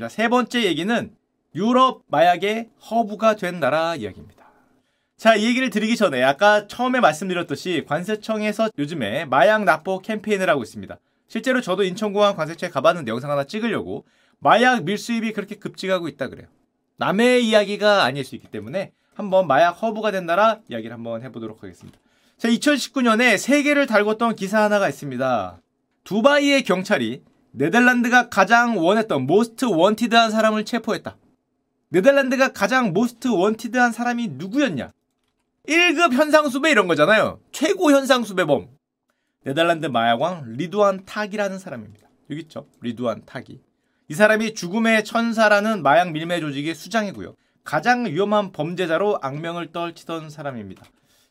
자, 세 번째 얘기는 유럽 마약의 허브가 된 나라 이야기입니다. 자, 이 얘기를 드리기 전에 아까 처음에 말씀드렸듯이 관세청에서 요즘에 마약 납보 캠페인을 하고 있습니다. 실제로 저도 인천공항 관세청에 가봤는데 영상 하나 찍으려고 마약 밀수입이 그렇게 급증하고 있다 그래요. 남의 이야기가 아닐 수 있기 때문에 한번 마약 허브가 된 나라 이야기를 한번 해보도록 하겠습니다. 자, 2019년에 세계를 달궜던 기사 하나가 있습니다. 두바이의 경찰이 네덜란드가 가장 원했던 most wanted한 사람을 체포했다. 네덜란드가 가장 most wanted한 사람이 누구였냐? 1급 현상수배 이런 거잖아요. 최고 현상수배범. 네덜란드 마약왕 리두안 타기라는 사람입니다. 여기 있죠. 리두안 타기. 이 사람이 죽음의 천사라는 마약 밀매 조직의 수장이고요. 가장 위험한 범죄자로 악명을 떨치던 사람입니다.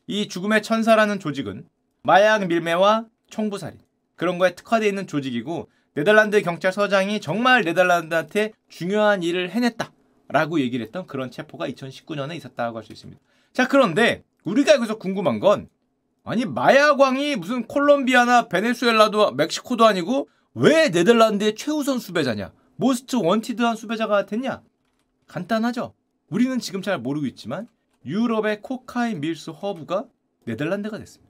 이 죽음의 천사라는 조직은 마약 밀매와 총부살인 그런 거에 특화되어 있는 조직이고 네덜란드 경찰서장이 정말 네덜란드한테 중요한 일을 해냈다 라고 얘기를 했던 그런 체포가 2019년에 있었다고 할 수 있습니다. 자 그런데 우리가 여기서 궁금한 건 아니 마약왕이 무슨 콜롬비아나 베네수엘라도 멕시코도 아니고 왜 네덜란드의 최우선 수배자냐 모스트 원티드한 수배자가 됐냐 간단하죠 우리는 지금 잘 모르고 있지만 유럽의 코카인 밀수 허브가 네덜란드가 됐습니다.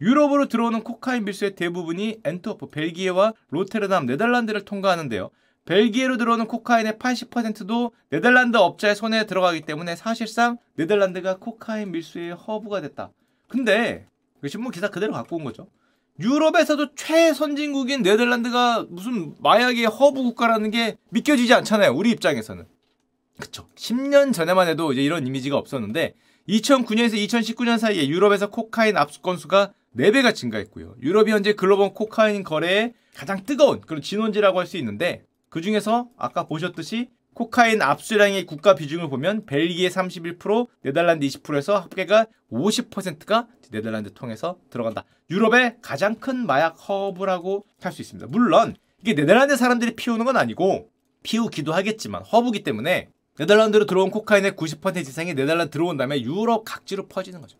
유럽으로 들어오는 코카인 밀수의 대부분이 엔트워프, 벨기에와 로테르담, 네덜란드를 통과하는데요. 벨기에로 들어오는 코카인의 80%도 네덜란드 업자의 손에 들어가기 때문에 사실상 네덜란드가 코카인 밀수의 허브가 됐다. 근데 그 신문 기사 그대로 갖고 온 거죠. 유럽에서도 최선진국인 네덜란드가 무슨 마약의 허브 국가라는 게 믿겨지지 않잖아요. 우리 입장에서는. 그쵸. 10년 전에만 해도 이제 이런 이미지가 없었는데 2009년에서 2019년 사이에 유럽에서 코카인 압수 건수가 4배가 증가했고요. 유럽이 현재 글로벌 코카인 거래에 가장 뜨거운 그런 진원지라고 할 수 있는데 그 중에서 아까 보셨듯이 코카인 압수량의 국가 비중을 보면 벨기에 31%, 네덜란드 20%에서 합계가 50%가 네덜란드 통해서 들어간다. 유럽의 가장 큰 마약 허브라고 할 수 있습니다. 물론 이게 네덜란드 사람들이 피우는 건 아니고 피우기도 하겠지만 허브기 때문에 네덜란드로 들어온 코카인의 90% 이상이 네덜란드 들어온 다음에 유럽 각지로 퍼지는 거죠.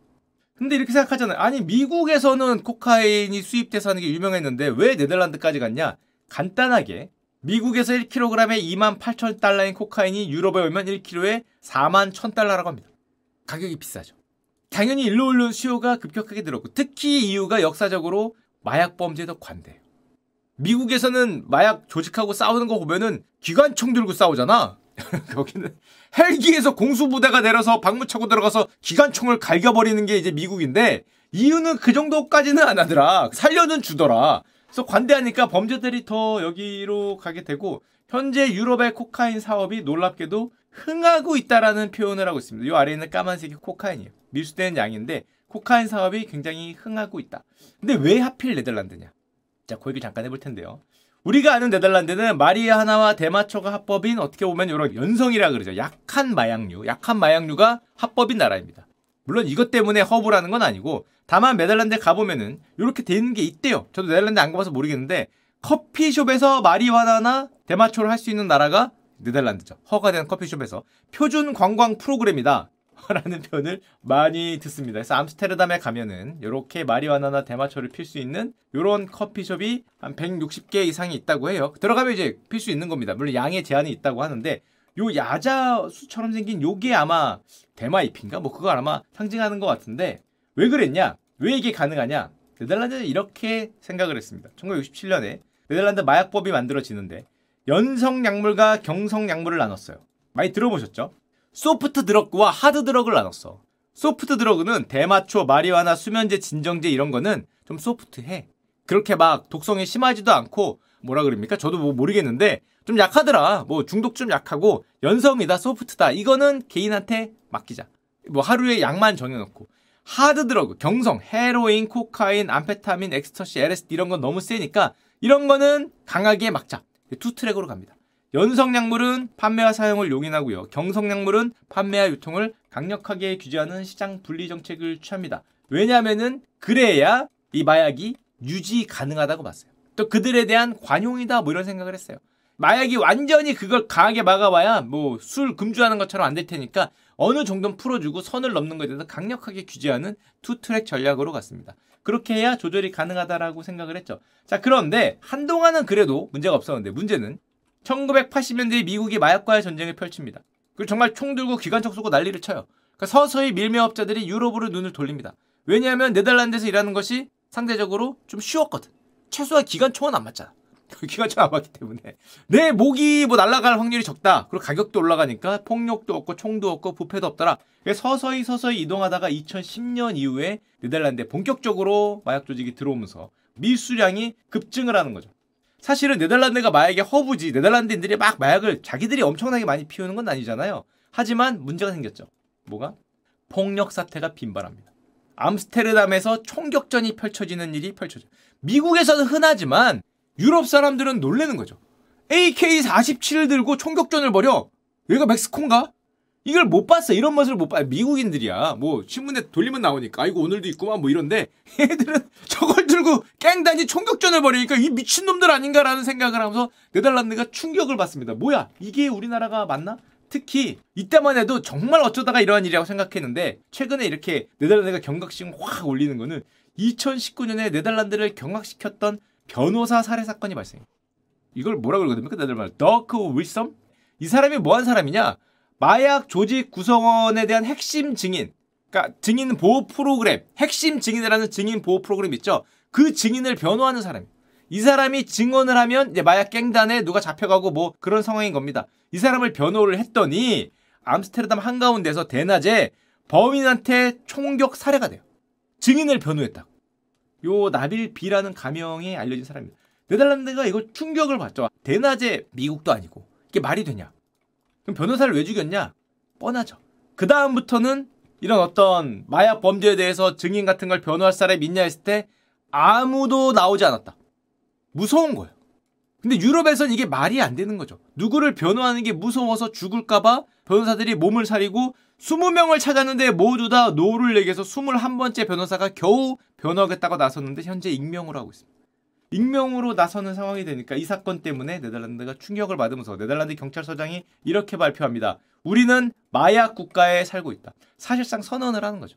근데 이렇게 생각하잖아요. 아니 미국에서는 코카인이 수입돼서 하는 게 유명했는데 왜 네덜란드까지 갔냐? 간단하게 미국에서 1kg에 2만 8천 달러인 코카인이 유럽에 오면 1kg에 4만 1천 달러라고 합니다. 가격이 비싸죠. 당연히 일로 올른 수요가 급격하게 늘었고 특히 이유가 역사적으로 마약 범죄도 관대해요. 미국에서는 마약 조직하고 싸우는 거 보면은 기관총 들고 싸우잖아. 거기는 헬기에서 공수부대가 내려서 방문 차고 들어가서 기관총을 갈겨버리는 게 이제 미국인데 이유는 그 정도까지는 안 하더라. 살려는 주더라. 그래서 관대하니까 범죄들이 더 여기로 가게 되고 현재 유럽의 코카인 사업이 놀랍게도 흥하고 있다라는 표현을 하고 있습니다. 이 아래에 있는 까만색이 코카인이에요. 밀수되는 양인데 코카인 사업이 굉장히 흥하고 있다. 근데 왜 하필 네덜란드냐? 자, 그 얘기 잠깐 해볼 텐데요. 우리가 아는 네덜란드는 마리아 하나와 대마초가 합법인 어떻게 보면 이런 연성이라 그러죠. 약한 마약류, 약한 마약류가 합법인 나라입니다. 물론 이것 때문에 허브라는 건 아니고 다만 네덜란드에 가보면은 이렇게 돼 있는 게 있대요. 저도 네덜란드 안 가봐서 모르겠는데 커피숍에서 마리화나나 대마초를 할 수 있는 나라가 네덜란드죠. 허가된 커피숍에서 표준 관광 프로그램이다. 라는 표현을 많이 듣습니다. 그래서 암스테르담에 가면은 이렇게 마리화나나 대마초를 필 수 있는 이런 커피숍이 한 160개 이상이 있다고 해요. 들어가면 이제 필 수 있는 겁니다. 물론 양의 제한이 있다고 하는데 요 야자수처럼 생긴 요게 아마 대마잎인가? 뭐 그거 아마 상징하는 것 같은데 왜 그랬냐? 왜 이게 가능하냐? 네덜란드는 이렇게 생각을 했습니다. 1967년에 네덜란드 마약법이 만들어지는데 연성 약물과 경성 약물을 나눴어요. 많이 들어보셨죠? soft drug과 hard drug을 나눴어. soft drug은 대마초, 마리화나 수면제, 진정제 이런 거는 좀 soft해. 그렇게 막 독성이 심하지도 않고 뭐라 그럽니까? 저도 뭐 모르겠는데 좀 약하더라. 뭐 중독 좀 약하고 연성이다, soft다. 이거는 개인한테 맡기자. 뭐 하루에 양만 정해놓고. hard drug, 경성, 헤로인, 코카인, 암페타민, 엑스터시, LSD 이런 건 너무 세니까 이런 거는 강하게 막자. two track으로 갑니다. 연성약물은 판매와 사용을 용인하고요. 경성약물은 판매와 유통을 강력하게 규제하는 시장 분리 정책을 취합니다. 왜냐하면은 그래야 이 마약이 유지 가능하다고 봤어요. 또 그들에 대한 관용이다 뭐 이런 생각을 했어요. 마약이 완전히 그걸 강하게 막아봐야 뭐 술 금주하는 것처럼 안 될 테니까 어느 정도는 풀어주고 선을 넘는 것에 대해서 강력하게 규제하는 two track 전략으로 갔습니다. 그렇게 해야 조절이 가능하다라고 생각을 했죠. 자, 그런데 한동안은 그래도 문제가 없었는데 문제는 1980년대에 미국이 마약과의 전쟁을 펼칩니다. 그리고 정말 총 들고 기관총 쏘고 난리를 쳐요. 그러니까 서서히 밀매업자들이 유럽으로 눈을 돌립니다. 왜냐하면 네덜란드에서 일하는 것이 상대적으로 좀 쉬웠거든. 최소한 기관총은 안 맞잖아. 기관총 안 맞기 때문에 내 목이 뭐 날아갈 확률이 적다. 그리고 가격도 올라가니까 폭력도 없고 총도 없고 부패도 없더라. 서서히 서서히 이동하다가 2010년 이후에 네덜란드에 본격적으로 마약 조직이 들어오면서 밀수량이 급증을 하는 거죠. 사실은 네덜란드가 마약의 허브지 네덜란드인들이 막 마약을 자기들이 엄청나게 많이 피우는 건 아니잖아요. 하지만 문제가 생겼죠. 뭐가? 폭력 사태가 빈발합니다. 암스테르담에서 총격전이 펼쳐지는 일이 펼쳐져. 미국에서는 흔하지만 유럽 사람들은 놀래는 거죠. AK-47을 들고 총격전을 벌여. 여기가 멕시코인가? 이걸 못 봤어. 이런 모습을 못 봐. 미국인들이야. 뭐 신문에 돌리면 나오니까 아이고 오늘도 있구만 뭐 이런데 얘들은 저걸 들고 깽단이 총격전을 벌이니까 이 미친놈들 아닌가라는 생각을 하면서 네덜란드가 충격을 받습니다. 뭐야? 이게 우리나라가 맞나? 특히 이때만 해도 정말 어쩌다가 이러한 일이라고 생각했는데 최근에 이렇게 네덜란드가 경각심 확 올리는 거는 2019년에 네덜란드를 경악시켰던 변호사 살해 사건이 발생해요. 이걸 뭐라 그러거든요? 네덜란드 더크 윌섬? 이 사람이 뭐 한 사람이냐? 마약 조직 구성원에 대한 핵심 증인, 그러니까 증인 보호 프로그램, 핵심 증인이라는 증인 보호 프로그램 있죠? 그 증인을 변호하는 사람. 이 사람이 증언을 하면 이제 마약 갱단에 누가 잡혀가고 뭐 그런 상황인 겁니다. 이 사람을 변호를 했더니 암스테르담 한가운데서 대낮에 범인한테 총격 살해가 돼요. 증인을 변호했다. 요 나빌 비라는 가명이 알려진 사람입니다. 네덜란드가 이걸 충격을 받죠. 대낮에 미국도 아니고 이게 말이 되냐? 그럼 변호사를 왜 죽였냐? 뻔하죠. 그 다음부터는 이런 어떤 마약 범죄에 대해서 증인 같은 걸 변호할 사람이 있냐 했을 때 아무도 나오지 않았다. 무서운 거예요. 근데 유럽에선 이게 말이 안 되는 거죠. 누구를 변호하는 게 무서워서 죽을까봐 변호사들이 몸을 사리고 20명을 찾았는데 모두 다 no를 내게서 21번째 변호사가 겨우 변호하겠다고 나섰는데 현재 익명으로 하고 있습니다. 익명으로 나서는 상황이 되니까 이 사건 때문에 네덜란드가 충격을 받으면서 네덜란드 경찰서장이 이렇게 발표합니다. 우리는 마약 국가에 살고 있다. 사실상 선언을 하는 거죠.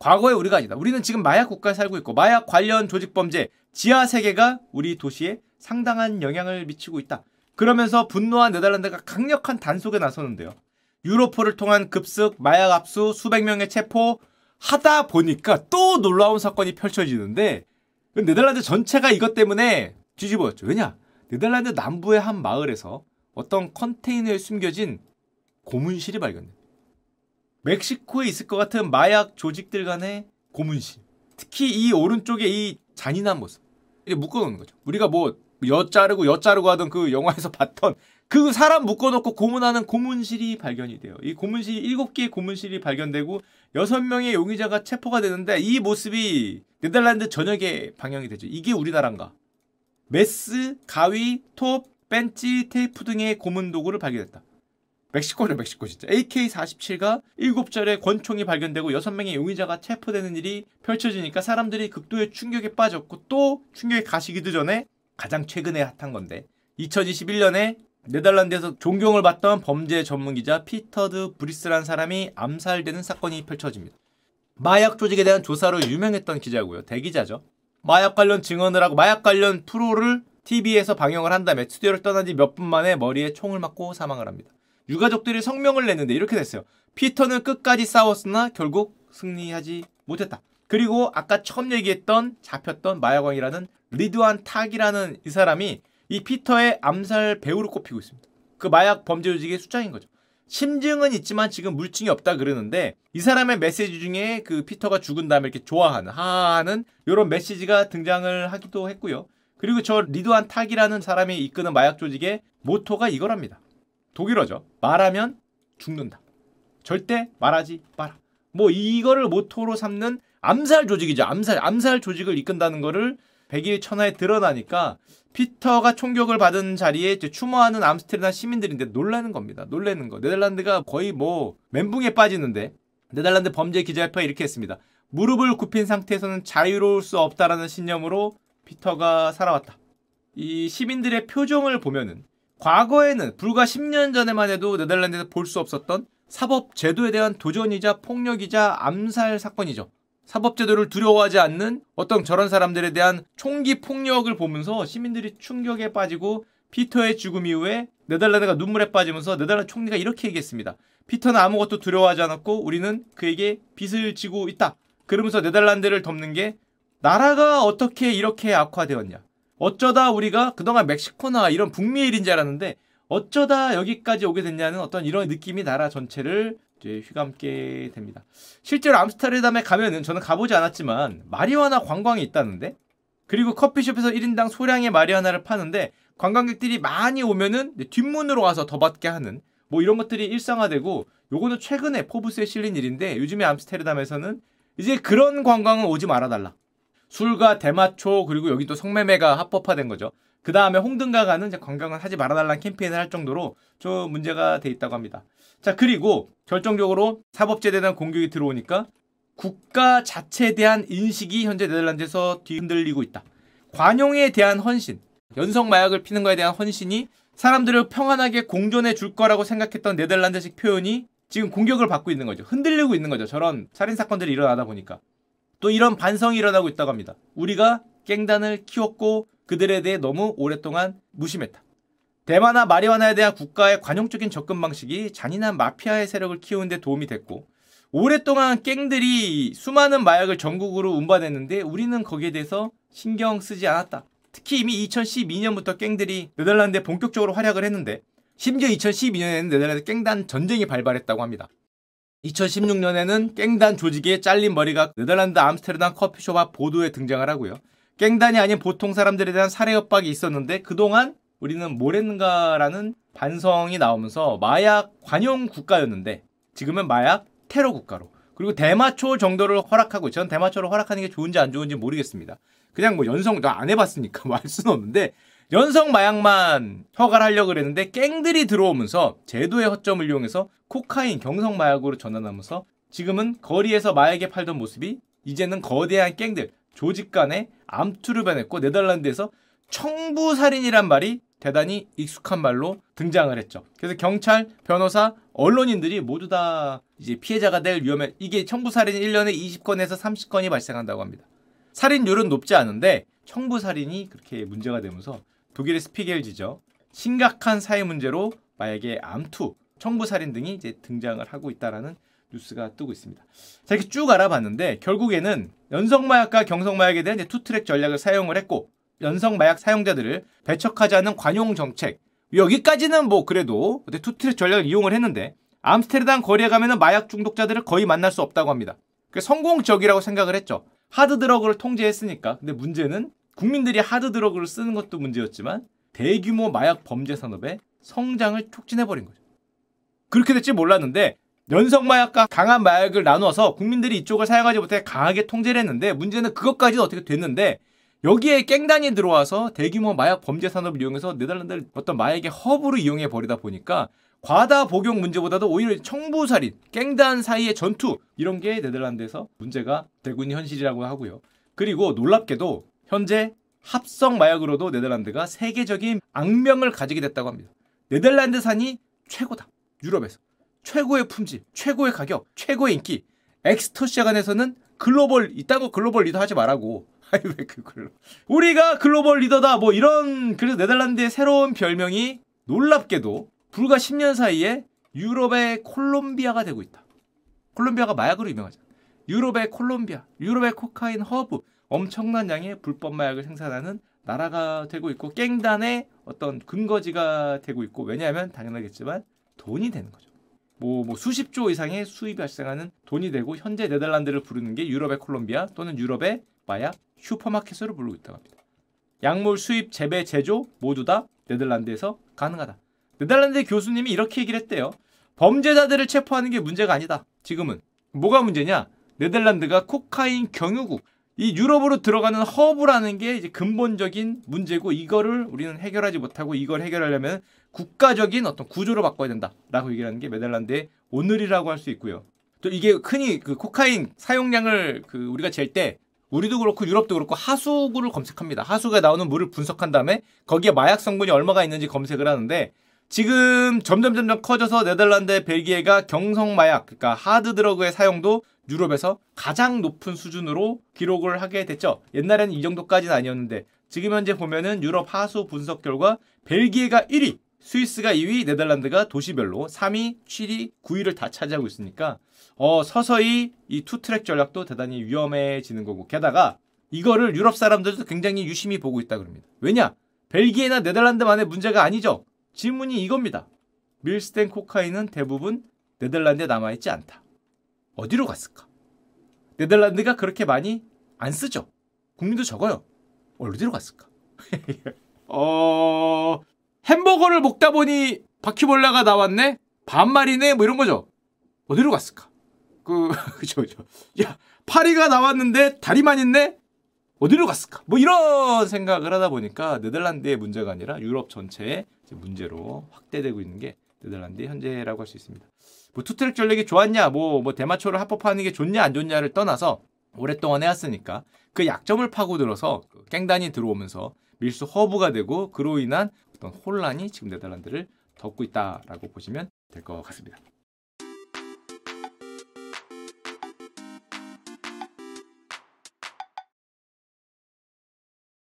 과거에 우리가 아니다. 우리는 지금 마약 국가에 살고 있고 마약 관련 조직 범죄 지하 세계가 우리 도시에 상당한 영향을 미치고 있다. 그러면서 분노한 네덜란드가 강력한 단속에 나서는데요. 유로포를 통한 급습, 마약 압수, 수백 명의 체포 하다 보니까 또 놀라운 사건이 펼쳐지는데 그 네덜란드 전체가 이것 때문에 뒤집어졌죠. 왜냐? 네덜란드 남부의 한 마을에서 어떤 컨테이너에 숨겨진 고문실이 발견돼. 멕시코에 있을 것 같은 마약 조직들 간의 고문실. 특히 이 오른쪽에 이 잔인한 모습. 이렇게 묶어놓는 거죠. 우리가 뭐, 여 자르고 여 자르고 하던 그 영화에서 봤던 그 사람 묶어놓고 고문하는 고문실이 발견이 돼요. 이 고문실, 일곱 개의 고문실이 발견되고 여섯 명의 용의자가 체포가 되는데 이 모습이 네덜란드 전역에 방영이 되죠. 이게 우리나라인가? 메스, 가위, 톱, 펜치, 테이프 등의 고문 도구를 발견했다. 멕시코죠, 멕시코 진짜. AK-47과 7자루의 권총이 발견되고 6명의 용의자가 체포되는 일이 펼쳐지니까 사람들이 극도의 충격에 빠졌고 또 충격이 가시기도 전에 가장 최근에 핫한 건데 2021년에 네덜란드에서 존경을 받던 범죄 전문 기자 피터 드 브리스라는 사람이 암살되는 사건이 펼쳐집니다. 마약 조직에 대한 조사로 유명했던 기자고요. 대기자죠. 마약 관련 증언을 하고 마약 관련 프로를 TV에서 방영을 한 다음에 스튜디오를 떠난 지 몇 분 만에 머리에 총을 맞고 사망을 합니다. 유가족들이 성명을 냈는데 이렇게 됐어요. 피터는 끝까지 싸웠으나 결국 승리하지 못했다. 그리고 아까 처음 얘기했던 잡혔던 마약왕이라는 리드완 타기라는 이 사람이 이 피터의 암살 배후로 꼽히고 있습니다. 그 마약 범죄 조직의 수장인 거죠. 심증은 있지만 지금 물증이 없다 그러는데 이 사람의 메시지 중에 그 피터가 죽은 다음에 이렇게 좋아하는 하하하는 이런 메시지가 등장을 하기도 했고요. 그리고 저 리드완 타기라는 사람이 이끄는 마약 조직의 모토가 이거랍니다. 독일어죠. 말하면 죽는다. 절대 말하지 마라. 뭐 이거를 모토로 삼는 암살 조직이죠. 암살 암살 조직을 이끈다는 거를 백일 천하에 드러나니까 피터가 총격을 받은 자리에 추모하는 암스테르담 시민들인데 놀라는 겁니다. 놀라는 거. 네덜란드가 거의 뭐 멘붕에 빠지는데 네덜란드 범죄 기자회파가 이렇게 했습니다. 무릎을 굽힌 상태에서는 자유로울 수 없다라는 신념으로 피터가 살아왔다. 이 시민들의 표정을 보면은 과거에는 불과 10년 전에만 해도 네덜란드에서 볼 수 없었던 사법 제도에 대한 도전이자 폭력이자 암살 사건이죠. 사법제도를 두려워하지 않는 어떤 저런 사람들에 대한 총기 폭력을 보면서 시민들이 충격에 빠지고 피터의 죽음 이후에 네덜란드가 눈물에 빠지면서 네덜란드 총리가 이렇게 얘기했습니다. 피터는 아무것도 두려워하지 않았고 우리는 그에게 빚을 지고 있다. 그러면서 네덜란드를 덮는 게 나라가 어떻게 이렇게 악화되었냐. 어쩌다 우리가 그동안 멕시코나 이런 북미의 일인 줄 알았는데 어쩌다 여기까지 오게 됐냐는 어떤 이런 느낌이 나라 전체를 이제 휘감게 됩니다. 실제로 암스테르담에 가면은 저는 가보지 않았지만 마리화나 관광이 있다는데 그리고 커피숍에서 1인당 소량의 마리화나를 파는데 관광객들이 많이 오면은 뒷문으로 와서 더 받게 하는 뭐 이런 것들이 일상화되고 요거는 최근에 포브스에 실린 일인데 요즘에 암스테르담에서는 이제 그런 관광은 오지 말아달라. 술과 대마초 그리고 여기 또 성매매가 합법화된 거죠. 그 다음에 홍등가 가는 관광을 하지 말아달라는 캠페인을 할 정도로 좀 문제가 돼 있다고 합니다. 자 그리고 결정적으로 사법제에 대한 공격이 들어오니까 국가 자체에 대한 인식이 현재 네덜란드에서 뒤흔들리고 있다. 관용에 대한 헌신, 연성 마약을 피는 거에 대한 헌신이 사람들을 평안하게 공존해 줄 거라고 생각했던 네덜란드식 표현이 지금 공격을 받고 있는 거죠. 흔들리고 있는 거죠. 저런 살인 사건들이 일어나다 보니까. 또 이런 반성이 일어나고 있다고 합니다. 우리가 깽단을 키웠고 그들에 대해 너무 오랫동안 무심했다. 대마나 마리화나에 대한 국가의 관용적인 접근 방식이 잔인한 마피아의 세력을 키우는 데 도움이 됐고 오랫동안 깽들이 수많은 마약을 전국으로 운반했는데 우리는 거기에 대해서 신경 쓰지 않았다. 특히 이미 2012년부터 깽들이 네덜란드에 본격적으로 활약을 했는데 심지어 2012년에는 네덜란드 깽단 전쟁이 발발했다고 합니다. 2016년에는 깽단 조직에 잘린 머리가 네덜란드 암스테르담 커피숍 앞 보도에 등장을 하고요. 깽단이 아닌 보통 사람들에 대한 살해 협박이 있었는데 그동안 우리는 뭘 했는가라는 반성이 나오면서 마약 관용 국가였는데 지금은 마약 테러 국가로 그리고 대마초 정도를 허락하고 전 대마초를 허락하는 게 좋은지 안 좋은지 모르겠습니다. 그냥 뭐 연성 안 해봤으니까 말 수는 없는데 연성 마약만 허가를 하려고 그랬는데 깽들이 들어오면서 제도의 허점을 이용해서 코카인 경성 마약으로 전환하면서 지금은 거리에서 마약에 팔던 모습이 이제는 거대한 깽들 조직 간에 암투를 변했고 네덜란드에서 청부살인이란 말이 대단히 익숙한 말로 등장을 했죠. 그래서 경찰, 변호사, 언론인들이 모두 다 이제 피해자가 될 위험에 이게 청부살인이 1년에 20건에서 30건이 발생한다고 합니다. 살인율은 높지 않은데 청부살인이 그렇게 문제가 되면서 독일의 스피겔지죠. 심각한 사회 문제로 마약의 암투, 청부살인 등이 이제 등장을 하고 있다라는 뉴스가 뜨고 있습니다. 자, 이렇게 쭉 알아봤는데 결국에는 연성마약과 경성마약에 대한 투트랙 전략을 사용을 했고 연성마약 사용자들을 배척하지 않는 관용 정책 여기까지는 뭐 그래도 투트랙 전략을 이용을 했는데 암스테르담 거리에 가면은 마약 중독자들을 거의 만날 수 없다고 합니다. 성공적이라고 생각을 했죠. 하드드러그를 통제했으니까. 근데 문제는 국민들이 하드드러그를 쓰는 것도 문제였지만 대규모 마약 범죄 산업의 성장을 촉진해버린 거죠. 그렇게 될지 몰랐는데 연성 마약과 강한 마약을 나눠서 국민들이 이쪽을 사용하지 못해 강하게 통제를 했는데 문제는 그것까지는 어떻게 됐는데 여기에 깽단이 들어와서 대규모 마약 범죄 산업을 이용해서 네덜란드를 어떤 마약의 허브로 이용해 버리다 보니까 과다 복용 문제보다도 오히려 청부살인, 깽단 사이의 전투 이런 게 네덜란드에서 문제가 되고 있는 현실이라고 하고요. 그리고 놀랍게도 현재 합성 마약으로도 네덜란드가 세계적인 악명을 가지게 됐다고 합니다. 네덜란드산이 최고다. 유럽에서. 최고의 품질, 최고의 가격, 최고의 인기. 엑스터시에 관해서는 글로벌 이딴 글로벌 리더 하지 말라고. 아니 왜 그걸? 우리가 글로벌 리더다. 뭐 이런 그래서 네덜란드의 새로운 별명이 놀랍게도 불과 10년 사이에 유럽의 콜롬비아가 되고 있다. 콜롬비아가 마약으로 유명하잖아. 유럽의 콜롬비아, 유럽의 코카인 허브, 엄청난 양의 불법 마약을 생산하는 나라가 되고 있고 갱단의 어떤 근거지가 되고 있고 왜냐하면 당연하겠지만 돈이 되는 거죠. 뭐, 뭐 수십 조 이상의 수입이 발생하는 돈이 되고 현재 네덜란드를 부르는 게 유럽의 콜롬비아 또는 유럽의 마약 슈퍼마켓으로 부르고 있다고 합니다. 약물 수입, 재배, 제조 모두 다 네덜란드에서 가능하다. 네덜란드 교수님이 이렇게 얘기를 했대요. 범죄자들을 체포하는 게 문제가 아니다. 지금은. 뭐가 문제냐? 네덜란드가 코카인 경유국, 이 유럽으로 들어가는 허브라는 게 이제 근본적인 문제고 이거를 우리는 해결하지 못하고 이걸 해결하려면 국가적인 어떤 구조를 바꿔야 된다라고 얘기하는 게 네덜란드의 오늘이라고 할 수 있고요. 또 이게 흔히 그 코카인 사용량을 그 우리가 잴 때 우리도 그렇고 유럽도 그렇고 하수구를 검색합니다. 하수구에 나오는 물을 분석한 다음에 거기에 마약 성분이 얼마가 있는지 검색을 하는데 지금 점점 점점 커져서 네덜란드, 벨기에가 경성 마약, 그러니까 하드 드러그의 사용도 유럽에서 가장 높은 수준으로 기록을 하게 됐죠. 옛날에는 이 정도까지는 아니었는데 지금 현재 보면은 유럽 하수 분석 결과 벨기에가 1위, 스위스가 2위, 네덜란드가 도시별로 3위, 7위, 9위를 다 차지하고 있으니까 어, 서서히 이 투트랙 전략도 대단히 위험해지는 거고 게다가 이거를 유럽 사람들도 굉장히 유심히 보고 있다 그럽니다. 왜냐? 벨기에나 네덜란드만의 문제가 아니죠. 질문이 이겁니다. 밀스텐 코카인은 대부분 네덜란드에 남아있지 않다. 어디로 갔을까? 네덜란드가 그렇게 많이 안 쓰죠. 국민도 적어요. 어디로 갔을까? 어, 햄버거를 먹다 보니 바퀴벌레가 나왔네? 반말이네? 뭐 이런 거죠. 어디로 갔을까? 그, 그죠, 그죠. 야, 파리가 나왔는데 다리만 있네? 어디로 갔을까? 뭐 이런 생각을 하다 보니까 네덜란드의 문제가 아니라 유럽 전체의 문제로 확대되고 있는 게 네덜란드의 현재라고 할 수 있습니다. 뭐 투트랙 전력이 좋았냐, 뭐, 뭐 대마초를 합법화하는 게 좋냐 안 좋냐를 떠나서 오랫동안 해왔으니까 그 약점을 파고들어서 그 깽단이 들어오면서 밀수 허브가 되고 그로 인한 어떤 혼란이 지금 네덜란드를 덮고 있다라고 보시면 될 것 같습니다.